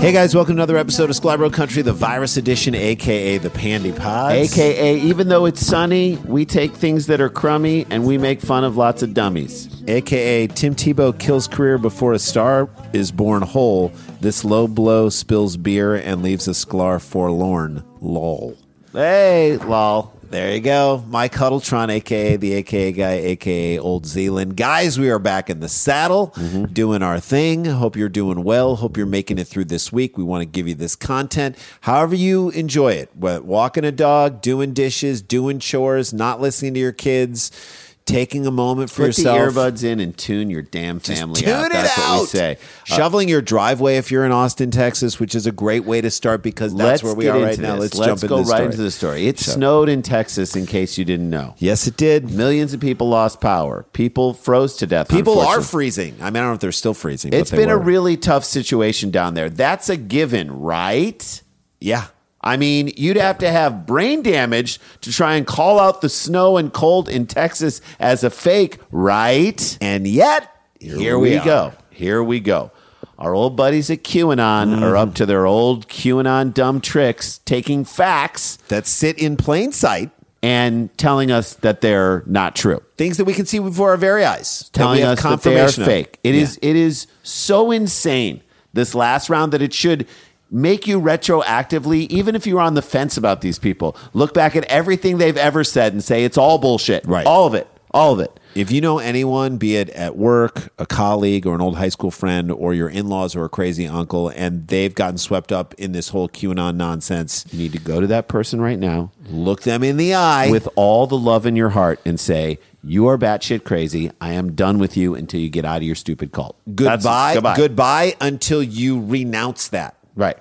Hey guys, welcome to another episode of Sklarbro Country, the virus edition, aka the Pandy Pods. AKA, even though it's sunny, we take things that are crummy and we make fun of lots of dummies. AKA Tim Tebow kills career before a star is born whole. This low blow spills beer and leaves a sklar forlorn. Lol. Hey, lol. There you go. Mike Huddletron, aka the AKA guy, aka Old Zealand. Guys, we are back in the saddle mm-hmm. doing our thing. Hope you're doing well. Hope you're making it through this week. We want to give you this content. However, you enjoy it. Walking a dog, doing dishes, doing chores, not listening to your kids, taking a moment for Put yourself. the earbuds in and tune your damn family Tune out. it That's what we out. say. Uh, Shoveling your driveway if you're in Austin, Texas, which is a great way to start because that's where we are right now. Let's, Let's jump go into the right story. into the story. It So- snowed in Texas, in case you didn't know. Yes, it did. Millions of people lost power. People froze to death. People are freezing. I mean, I don't know if they're still freezing. It's been a really tough situation down there. That's a given, right? yeah. I mean, you'd have to have brain damage to try and call out the snow and cold in Texas as a fake, right? And yet, here, we, are. go. Here we go. Our old buddies at QAnon mm. are up to their old QAnon dumb tricks, taking facts that sit in plain sight. and telling us that they're not true. Things that we can see before our very eyes. we telling us that they are fake. It Yeah. is it is so insane this last round that it should make you retroactively, even if you're on the fence about these people, look back at everything they've ever said and say it's all bullshit. Right. All of it. All of it. If you know anyone, be it at work, a colleague, or an old high school friend, or your in laws or a crazy uncle, and they've gotten swept up in this whole QAnon nonsense, You need to go to that person right now look them in the eye. with all the love in your heart and say, You are batshit crazy. I am done with you until you get out of your stupid cult. Goodbye, goodbye. goodbye until you renounce that. Right.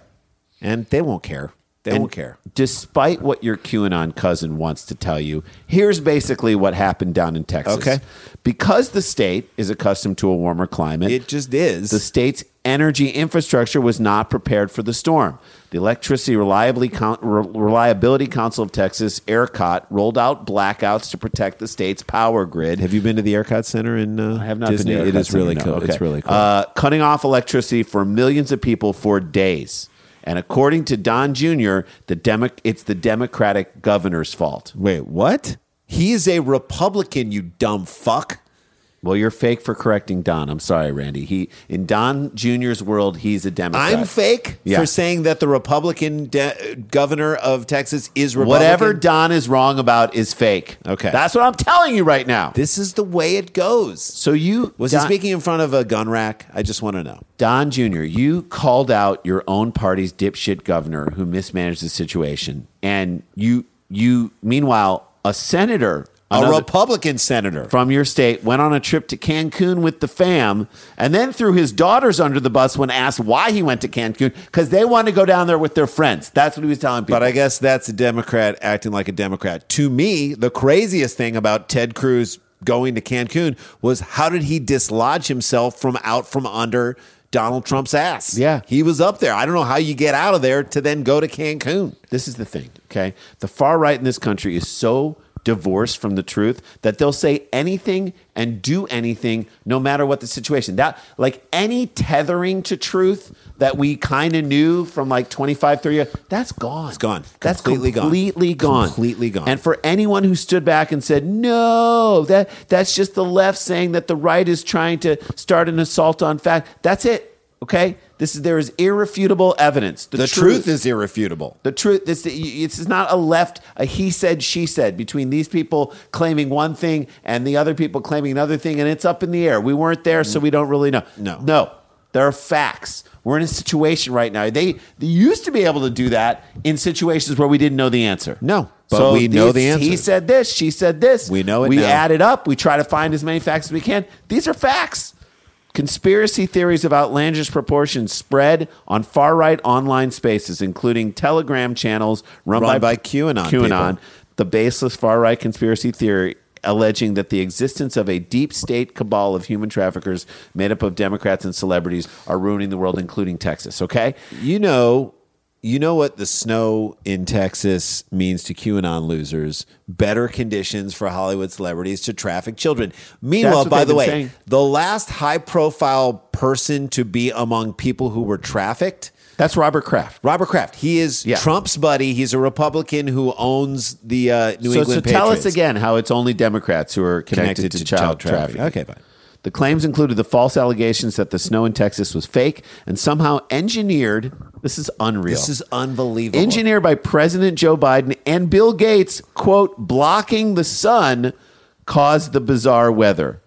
And they won't care. They And won't care. Despite what your QAnon cousin wants to tell you, here's basically what happened down in Texas. Okay. Because the state is accustomed to a warmer climate, It just is. the state's energy infrastructure was not prepared for the storm. The Electricity Reliability, Coun- Re- Reliability Council of Texas, ERCOT, rolled out blackouts to protect the state's power grid. Have you been to the ERCOT Center in uh, I have not Disney? been to It is really Center, cool. no. It's really cool. Uh, cutting off electricity for millions of people for days. And according to Don Jr., the Demo- it's the Democratic governor's fault. Wait, what? He is a Republican, you dumb fuck. Well, you're fake for correcting Don. I'm sorry, Randy. He in Don Jr.'s world, he's a Democrat. I'm fake Yeah. for saying that the Republican de- governor of Texas is Republican. Whatever Don is wrong about is fake. Okay. That's what I'm telling you right now. This is the way it goes. So you Was Don, he speaking in front of a gun rack? I just want to know. Don Jr., you called out your own party's dipshit governor who mismanaged the situation. And you you meanwhile, a senator A Republican senator. from your state went on a trip to Cancun with the fam and then threw his daughters under the bus when asked why he went to Cancun because they wanted to go down there with their friends. That's what he was telling people. But I guess that's a Democrat acting like a Democrat. To me, the craziest thing about Ted Cruz going to Cancun was how did he dislodge himself from out from under Donald Trump's ass? Yeah. He was up there. I don't know how you get out of there to then go to Cancun. This is the thing, okay? The far right in this country is so divorced from the truth that they'll say anything and do anything no matter what the situation. That like any tethering to truth that we kind of knew from like 25 30 years, that's gone. It's gone. That's Completely gone. completely gone. Completely gone. And for anyone who stood back and said, "No, that that's just the left saying that the right is trying to start an assault on fact." That's it. Okay? This is there is irrefutable evidence. The truth is irrefutable. The truth, this, it's not a left, a he said, she said between these people claiming one thing and the other people claiming another thing, and it's up in the air. We weren't there, so mm-hmm. we don't really know. No. No. There are facts. We're in a situation right now. They, they used to be able to do that in situations where we didn't know the answer. No, but we know the answer. He said this, she said this. We know it We now. add it up. We try to find as many facts as we can. These are facts. Conspiracy theories of outlandish proportions spread on far right online spaces, including Telegram channels run, Run by, by QAnon QAnon, people. the baseless far right conspiracy theory alleging that the existence of a deep state cabal of human traffickers made up of Democrats and celebrities are ruining the world, including Texas. Okay, You know, you know what the snow in Texas means to QAnon losers. Better conditions for Hollywood celebrities to traffic children. Meanwhile, by the way, saying. the last high-profile person to be among people who were trafficked. that's Robert Kraft. Robert Kraft. He is Yeah. Trump's buddy. He's a Republican who owns the uh, New so, England so tell us again how it's only Democrats who are connected, to, child, trafficking. Okay, fine. The claims included the false allegations that the snow in Texas was fake and somehow engineered. This is unreal. This is unbelievable. engineered by President Joe Biden and Bill Gates. Quote: blocking the sun caused the bizarre weather.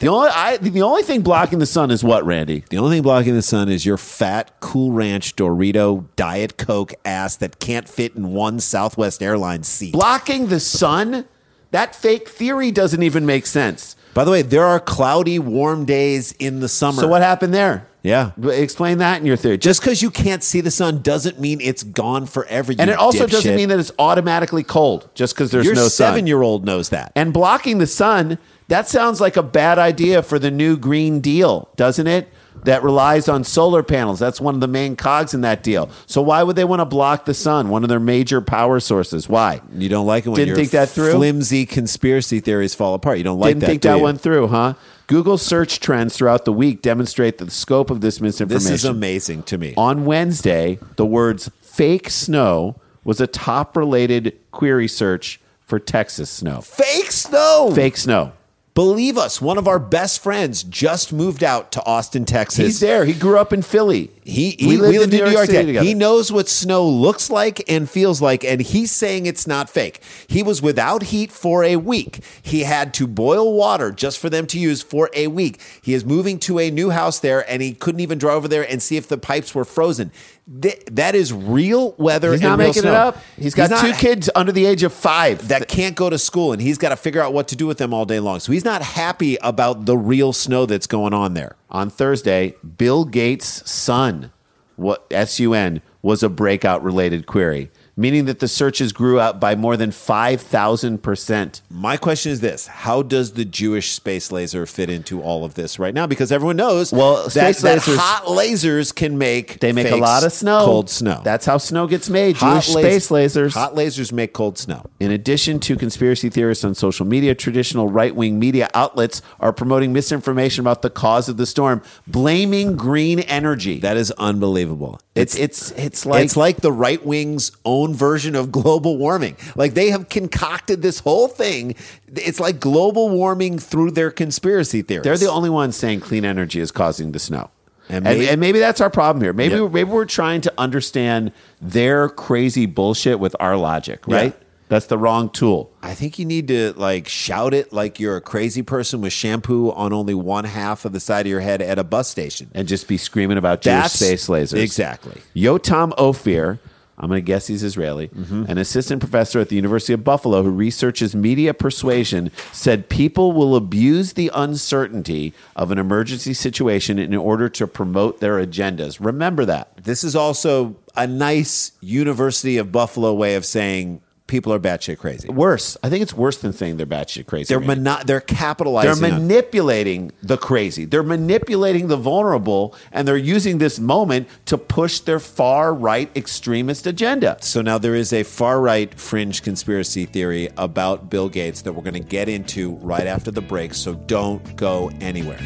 The only I, the only thing blocking the sun is what, Randy? The only thing blocking the sun is your fat Cool Ranch Dorito Diet Coke ass that can't fit in one Southwest Airlines seat. Blocking the sun? That fake theory doesn't even make sense. By the way, there are cloudy, warm days in the summer. So what happened there? Yeah. Explain that in your theory. Just because you can't see the sun doesn't mean it's gone forever. and it also dipshit. doesn't mean that it's automatically cold just because there's your no sun. seven-year-old knows that. And blocking the sun, that sounds like a bad idea for the new Green Deal, doesn't it? That relies on solar panels. That's one of the main cogs in that deal. So why would they want to block the sun, one of their major power sources? Why? you don't like it when Didn't your think that through? flimsy conspiracy theories fall apart. You don't like Didn't that. think that you? went through, huh? Google search trends throughout the week demonstrate the scope of this misinformation. This is amazing to me. On Wednesday, the words fake snow was a top related query search for Texas snow. Fake snow. Fake snow. Believe us, one of our best friends just moved out to Austin, Texas. He's there. He grew up in Philly. He, he we lived, in New York, together. He knows what snow looks like and feels like, and he's saying it's not fake. He was without heat for a week. He had to boil water just for them to use for a week. He is moving to a new house there, and he couldn't even drive over there and see if the pipes were frozen. Th- that is real weather. He's not making snow. it up. He's got not- two kids under the age of five. that can't go to school, and he's got to figure out what to do with them all day long. So he's not happy about the real snow that's going on there. on Thursday, Bill Gates' son, what S U N, was a breakout related query. Meaning that the searches grew up by more than 5,000%. My question is this How does the Jewish space laser fit into all of this right now? Because everyone knows Well, that, space that lasers- hot lasers can make They make a lot of snow. cold snow. That's how snow gets made. Hot Jewish space lasers. Hot lasers make cold snow. In addition to conspiracy theorists on social media, traditional right wing media outlets are promoting misinformation about the cause of the storm, blaming green energy. That is unbelievable. it's it's it's like it's like the right wing's own version of global warming. Like they have concocted this whole thing. It's like global warming through their conspiracy theories. they're the only ones saying clean energy is causing the snow. And And, maybe- and maybe that's our problem here. Maybe Yep. maybe we're trying to understand their crazy bullshit with our logic, right? Yeah. That's the wrong tool. I think you need to like shout it like you're a crazy person with shampoo on only one half of the side of your head at a bus station. and just be screaming about Jewish That's- space lasers. exactly. Yotam Ophir, I'm going to guess he's Israeli, mm-hmm. an assistant professor at the University of Buffalo who researches media persuasion, said people will abuse the uncertainty of an emergency situation in order to promote their agendas. Remember that. This is also a nice University of Buffalo way of saying people are batshit crazy. Worse, I think it's worse than saying they're batshit crazy. They're mono- they're capitalizing. They're capitalizing. on- manipulating the crazy. They're manipulating the vulnerable, and they're using this moment to push their far right extremist agenda. So now there is a far right fringe conspiracy theory about Bill Gates that we're going to get into right after the break. So don't go anywhere.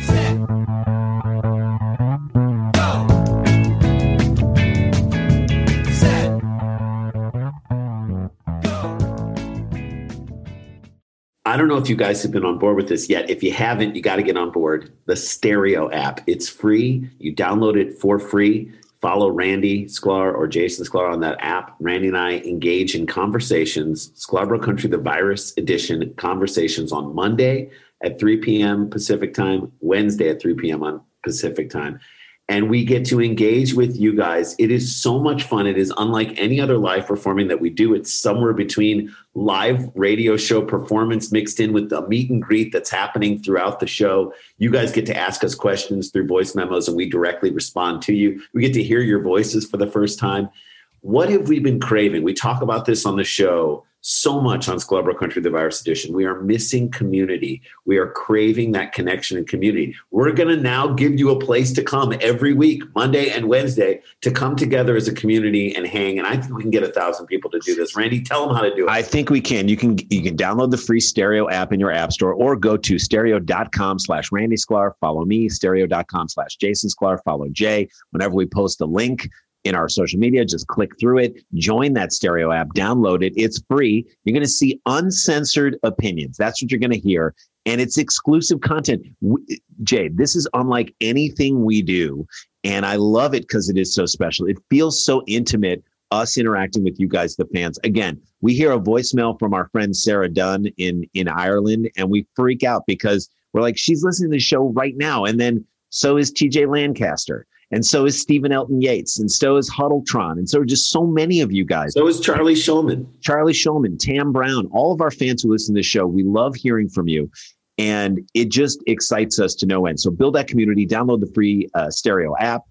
I don't know if you guys have been on board with this yet. If you haven't, you got to get on board the Stereo app. It's free. You download it for free. Follow Randy Sklar or Jason Sklar on that app. Randy and I engage in conversations, Sklarbro Country, the virus edition conversations on Monday at 3 p.m. Pacific time, Wednesday at 3 p.m. on Pacific time. And we get to engage with you guys. It is so much fun. It is unlike any other live performing that we do. It's somewhere between live radio show performance mixed in with the meet and greet that's happening throughout the show. You guys get to ask us questions through voice memos and we directly respond to you. We get to hear your voices for the first time. What have we been craving? We talk about this on the show so much on Sklarbro Country, the Virus Edition. We are missing community. We are craving that connection and community. We're going to now give you a place to come every week, Monday and Wednesday, to come together as a community and hang. And I think we can get a thousand people to do this. Randy, tell them how to do it. I think we can. You can you can download the free stereo app in your app store or go to stereo.com slash Randy Sklar. Follow me, stereo.com slash Jason Sklar. Follow Jay. Whenever we post a link in our social media, just click through it, join that stereo app, download it. It's free. You're going to see uncensored opinions. That's what you're going to hear. And it's exclusive content. Jay, this is unlike anything we do. And I love it because it is so special. It feels so intimate us interacting with you guys, the fans. Again, we hear a voicemail from our friend Sarah Dunn in in Ireland, and we freak out because we're like, she's listening to the show right now, and then so is TJ Lancaster, and so is Stephen Elton Yates, and so is Huddletron, and so are just so many of you guys. so is Charlie Shulman. Charlie Shulman, Tam Brown, all of our fans who listen to the show, we love hearing from you. And it just excites us to no end. So build that community, download the free uh, stereo app,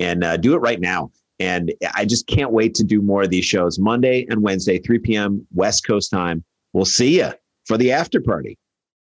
and uh, do it right now. And I just can't wait to do more of these shows Monday and Wednesday, 3 p.m. West Coast time. We'll see you for the after party.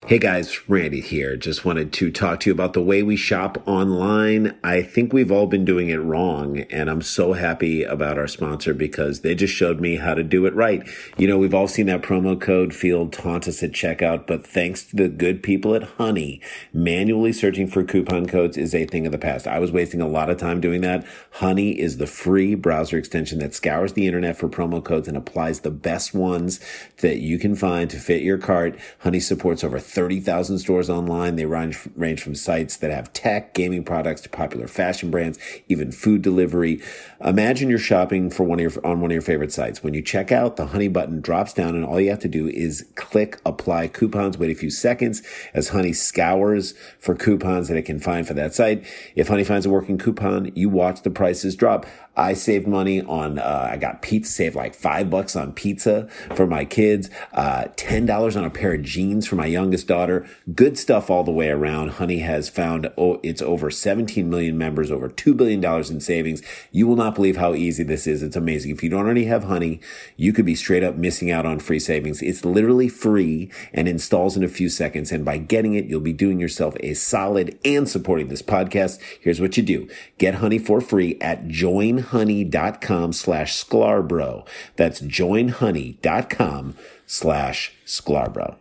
Hey guys, Randy here. Just wanted to talk to you about the way we shop online. I think we've all been doing it wrong, and I'm so happy about our sponsor because they just showed me how to do it right. You know, we've all seen that promo code field taunt us at checkout, but thanks to the good people at Honey, manually searching for coupon codes is a thing of the past. I was wasting a lot of time doing that. Honey is the free browser extension that scours the internet for promo codes and applies the best ones that you can find to fit your cart. Honey supports over 30,000 stores online. They range, range from sites that have tech, gaming products to popular fashion brands, even food delivery. Imagine you're shopping for one of your, on one of your favorite sites. When you check out, the Honey button drops down and all you have to do is click apply coupons. Wait a few seconds as Honey scours for coupons that it can find for that site. If Honey finds a working coupon, you watch the prices drop. I saved money on, uh, I got pizza, saved like five bucks on pizza for my kids, uh, $10 on a pair of jeans for my youngest daughter. Good stuff all the way around. Honey has found, oh, it's over 17 million members, over $2 billion in savings. You will not believe how easy this is. It's amazing. If you don't already have Honey, you could be straight up missing out on free savings. It's literally free and installs in a few seconds. And by getting it, you'll be doing yourself a solid and supporting this podcast. Here's what you do. Get Honey for free at joinhoney.com slash sklarbro. That's joinhoney.com slash sklarbro.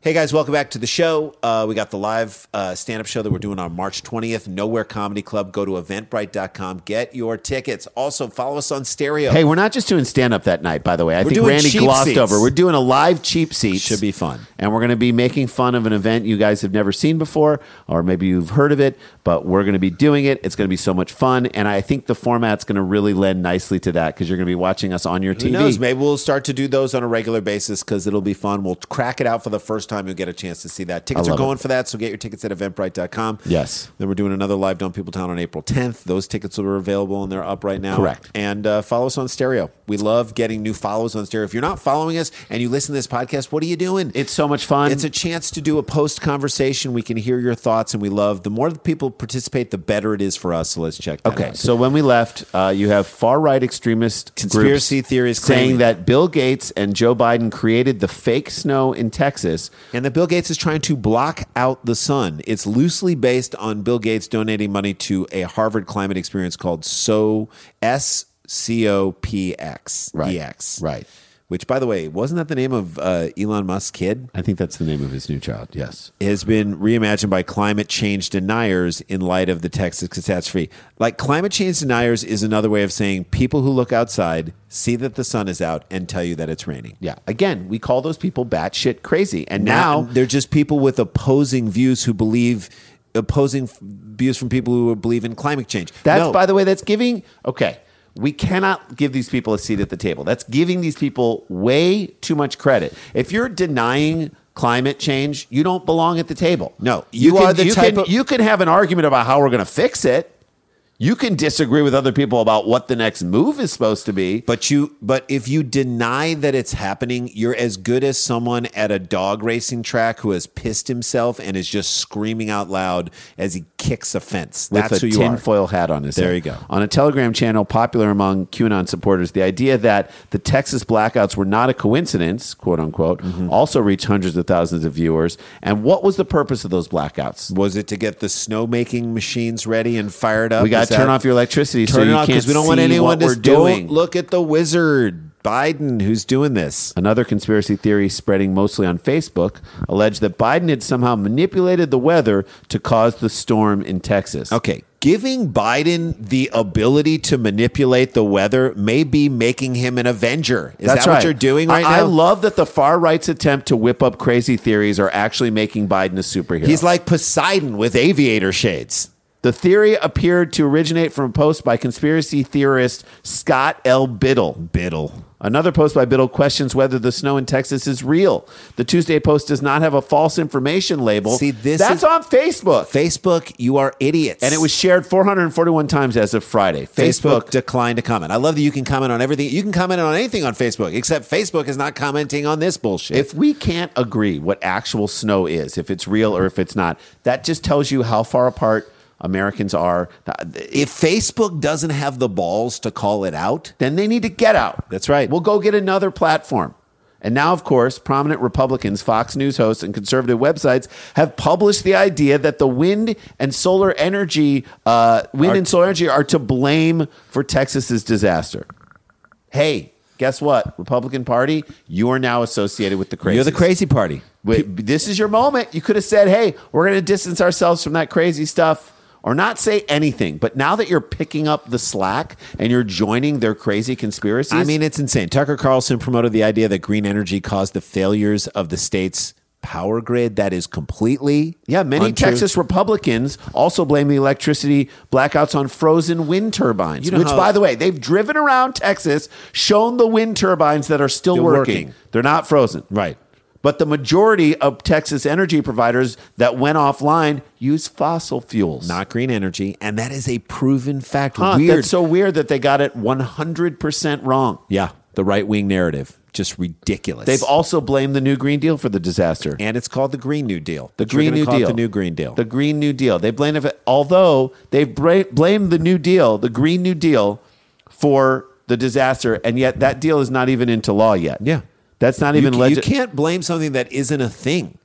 Hey guys, welcome back to the show. Uh, we got the live uh, stand up show that we're doing on March 20th, Nowhere Comedy Club. Go to eventbrite.com, get your tickets. Also, follow us on stereo. Hey, we're not just doing stand up that night, by the way. I We're think Randy glossed seats. over. We're doing a live cheap seat. Should be fun. And we're going to be making fun of an event you guys have never seen before, or maybe you've heard of it, but we're going to be doing it. It's going to be so much fun. And I think the format's going to really lend nicely to that because you're going to be watching us on your Who TV. knows? Maybe we'll start to do those on a regular basis because it'll be fun. We'll crack it out for the first time. You'll get a chance to see that. Tickets are going it. for that, so get your tickets at eventbrite.com. Yes. Then we're doing another live Dumb People Town on April 10th. Those tickets are available and they're up right now. Correct. And uh, follow us on stereo. We love getting new follows on stereo. If you're not following us and you listen to this podcast, what are you doing? It's so much fun. It's a chance to do a post conversation. We can hear your thoughts, and we love the more people participate, the better it is for us. So let's check that Okay, out. so when we left, uh, you have far right extremist Conspiracy theories saying claiming- that Bill Gates and Joe Biden created the fake snow in Texas. And that Bill Gates is trying to block out the sun. It's loosely based on Bill Gates donating money to a Harvard climate experience called So S C O P X Right. EX. Right. Which, by the way, wasn't that the name of uh, Elon Musk's kid? I think that's the name of his new child. Yes. Has been reimagined by climate change deniers in light of the Texas catastrophe. Like climate change deniers is another way of saying people who look outside, see that the sun is out, and tell you that it's raining. Yeah. Again, we call those people batshit crazy, and now, they're just people with opposing views who believe opposing f- views from people who believe in climate change. that's No. by the way, that's giving. Okay, we cannot give these people a seat at the table. That's giving these people way too much credit. If you're denying climate change, you don't belong at the table. No, you are the you type can, of- you can have an argument about how we're going to fix it. You can disagree with other people about what the next move is supposed to be. But you, but if you deny that it's happening, you're as good as someone at a dog racing track who has pissed himself and is just screaming out loud as he kicks a fence. with That's a who you are. tinfoil hat on his There head. you go. On a Telegram channel popular among QAnon supporters, the idea that the Texas blackouts were not a coincidence, quote unquote, Mm-hmm. also reached hundreds of thousands of viewers. And what was the purpose of those blackouts? Was it to get the snowmaking machines ready and fired up? We got turn off your electricity so Turn you it off can't Because we don't want anyone to doing. look at the wizard Biden who's doing this. Another conspiracy theory spreading mostly on Facebook alleged that Biden had somehow manipulated the weather to cause the storm in Texas. Okay, giving Biden the ability to manipulate the weather may be making him an Avenger. Is That's that right. what you're doing right I, now? I love that the far right's attempt to whip up crazy theories are actually making Biden a superhero. He's like Poseidon with aviator shades. The theory appeared to originate from a post by conspiracy theorist Scott L. Biddle. Biddle. Another post by Biddle questions whether the snow in Texas is real. The Tuesday Post does not have a false information label. See, this That's is- on Facebook. Facebook, you are idiots. and it was shared 441 times as of Friday. Facebook, Facebook declined to comment. I love that you can comment on everything. You can comment on anything on Facebook, except Facebook is not commenting on this bullshit. If we can't agree what actual snow is, if it's real or if it's not, that just tells you how far apart Americans are. if Facebook doesn't have the balls to call it out, Then they need to get out. That's right. We'll go get another platform. And now, of course, prominent Republicans, Fox News hosts, and conservative websites have published the idea that the wind and solar energy, uh, wind and solar energy, are to blame for Texas's disaster. Hey, guess what? Republican Party, you are now associated with the crazy. you're the crazy party. This is your moment. You could have said, "Hey, we're going to distance ourselves from that crazy stuff." Or not say anything, but now that you're picking up the slack and you're joining their crazy conspiracies, I mean, it's insane. Tucker Carlson promoted the idea that green energy caused the failures of the state's power grid. That is completely Yeah, many untrue. Texas Republicans also blame the electricity blackouts on frozen wind turbines, You know which, how- by the way, they've driven around Texas, shown the wind turbines that are still, working. working. They're not frozen. Right. But the majority of Texas energy providers that went offline use fossil fuels. Not green energy, and that is a proven fact. Huh, Weird. That's so weird that they got it 100% wrong. yeah, the right wing narrative, just ridiculous. They've also blamed the new Green Deal for the disaster. and it's called the Green New Deal. The Green New Deal. the New Green Deal. The Green New Deal. They blame it, although they've blamed the New Deal, the Green New Deal, for the disaster, and yet that deal is not even into law yet. yeah, That's not you, even you can't blame something that isn't a thing.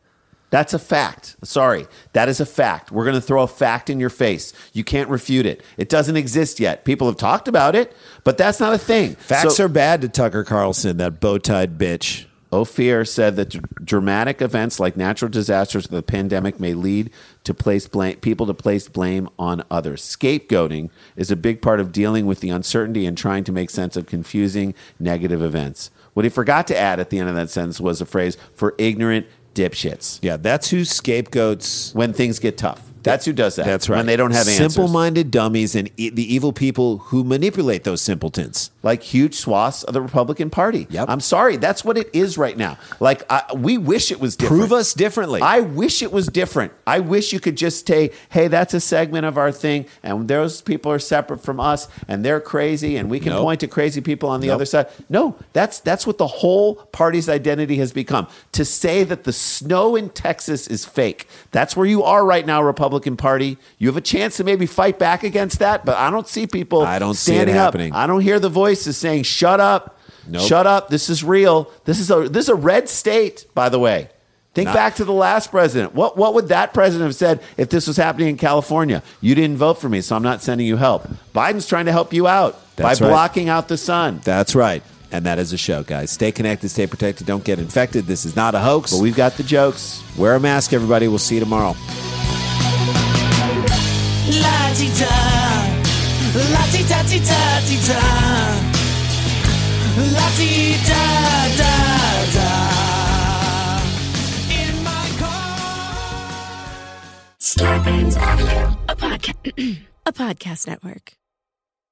That's a fact. Sorry. That is a fact. We're going to throw a fact in your face. You can't refute it. It doesn't exist yet. People have talked about it, but that's not a thing. Facts So- are bad to Tucker Carlson, that bow-tied bitch. Ophir said that dr- dramatic events like natural disasters or the pandemic may lead to place blame, people to place blame on others. Scapegoating is a big part of dealing with the uncertainty and trying to make sense of confusing negative events. What he forgot to add at the end of that sentence was a phrase for ignorant dipshits Yeah, that's who scapegoats. when things get tough. That's who does that. That's right. When they don't have answers. Simple-minded dummies and e- the evil people who manipulate those simpletons. like huge swaths of the Republican Party. Yep. I'm sorry, that's what it is right now. Like I, we wish it was different. Prove us differently. I wish it was different. I wish you could just say, "Hey, that's a segment of our thing, and those people are separate from us, and they're crazy, and we can Nope. point to crazy people on the Nope. other side." No, that's that's what the whole party's identity has become. To say that the snow in Texas is fake. That's where you are right now, Republican Party. You have a chance to maybe fight back against that, but I don't see people I don't see it standing up. happening. I don't hear the voices saying, "Shut up, Nope. shut up. This is real. This is a this is a red state." By the way, think Not- back to the last president. What what would that president have said if this was happening in California? You didn't vote for me, so I'm not sending you help. Biden's trying to help you out That's by right. blocking out the sun. That's right. And that is a show, guys. Stay connected, stay protected, don't get infected. This is not a hoax. But we've got the jokes. Wear a mask, everybody. We'll see you tomorrow. La ti da, la ti da ti da ti da, la ti da da da. In my car. Starburns Audio. a podcast network.